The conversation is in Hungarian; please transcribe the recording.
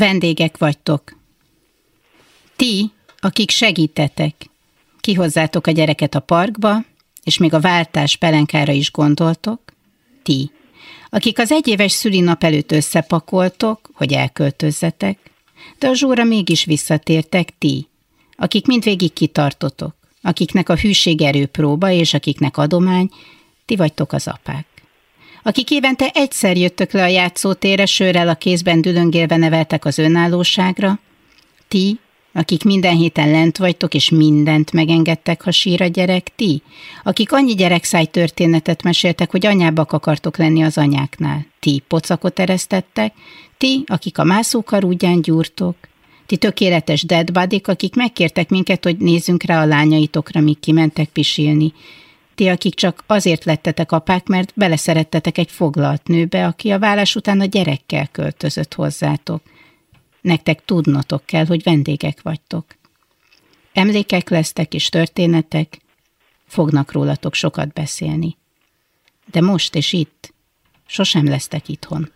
Vendégek vagytok. Ti, akik segítetek, kihozzátok a gyereket a parkba, és még a váltás pelenkára is gondoltok, ti, akik az egyéves szülinap előtt összepakoltok, hogy elköltözzetek, de a zsóra mégis visszatértek, ti, akik mindvégig kitartotok, akiknek a hűség erőpróba és akiknek adomány, ti vagytok az apák. Akik évente egyszer jöttök le a játszótérre, sörrel a kézben dülöngélve neveltek az önállóságra, ti, akik minden héten lent vagytok, és mindent megengedtek, ha sír a gyerek, ti, akik annyi gyerekszáj történetet meséltek, hogy anyábbak akartok lenni az anyáknál, ti pocakot eresztettek, ti, akik a mászókarúgyán gyúrtok, ti tökéletes deadbuddik, akik megkértek minket, hogy nézzünk rá a lányaitokra, míg kimentek pisilni, ti, akik csak azért lettetek apák, mert beleszerettetek egy foglalt nőbe, aki a vállás után a gyerekkel költözött hozzátok – Nektek tudnotok kell, hogy vendégek vagytok. Emlékek lesztek és történetek, fognak rólatok sokat beszélni. De most és itt sosem lesztek itthon.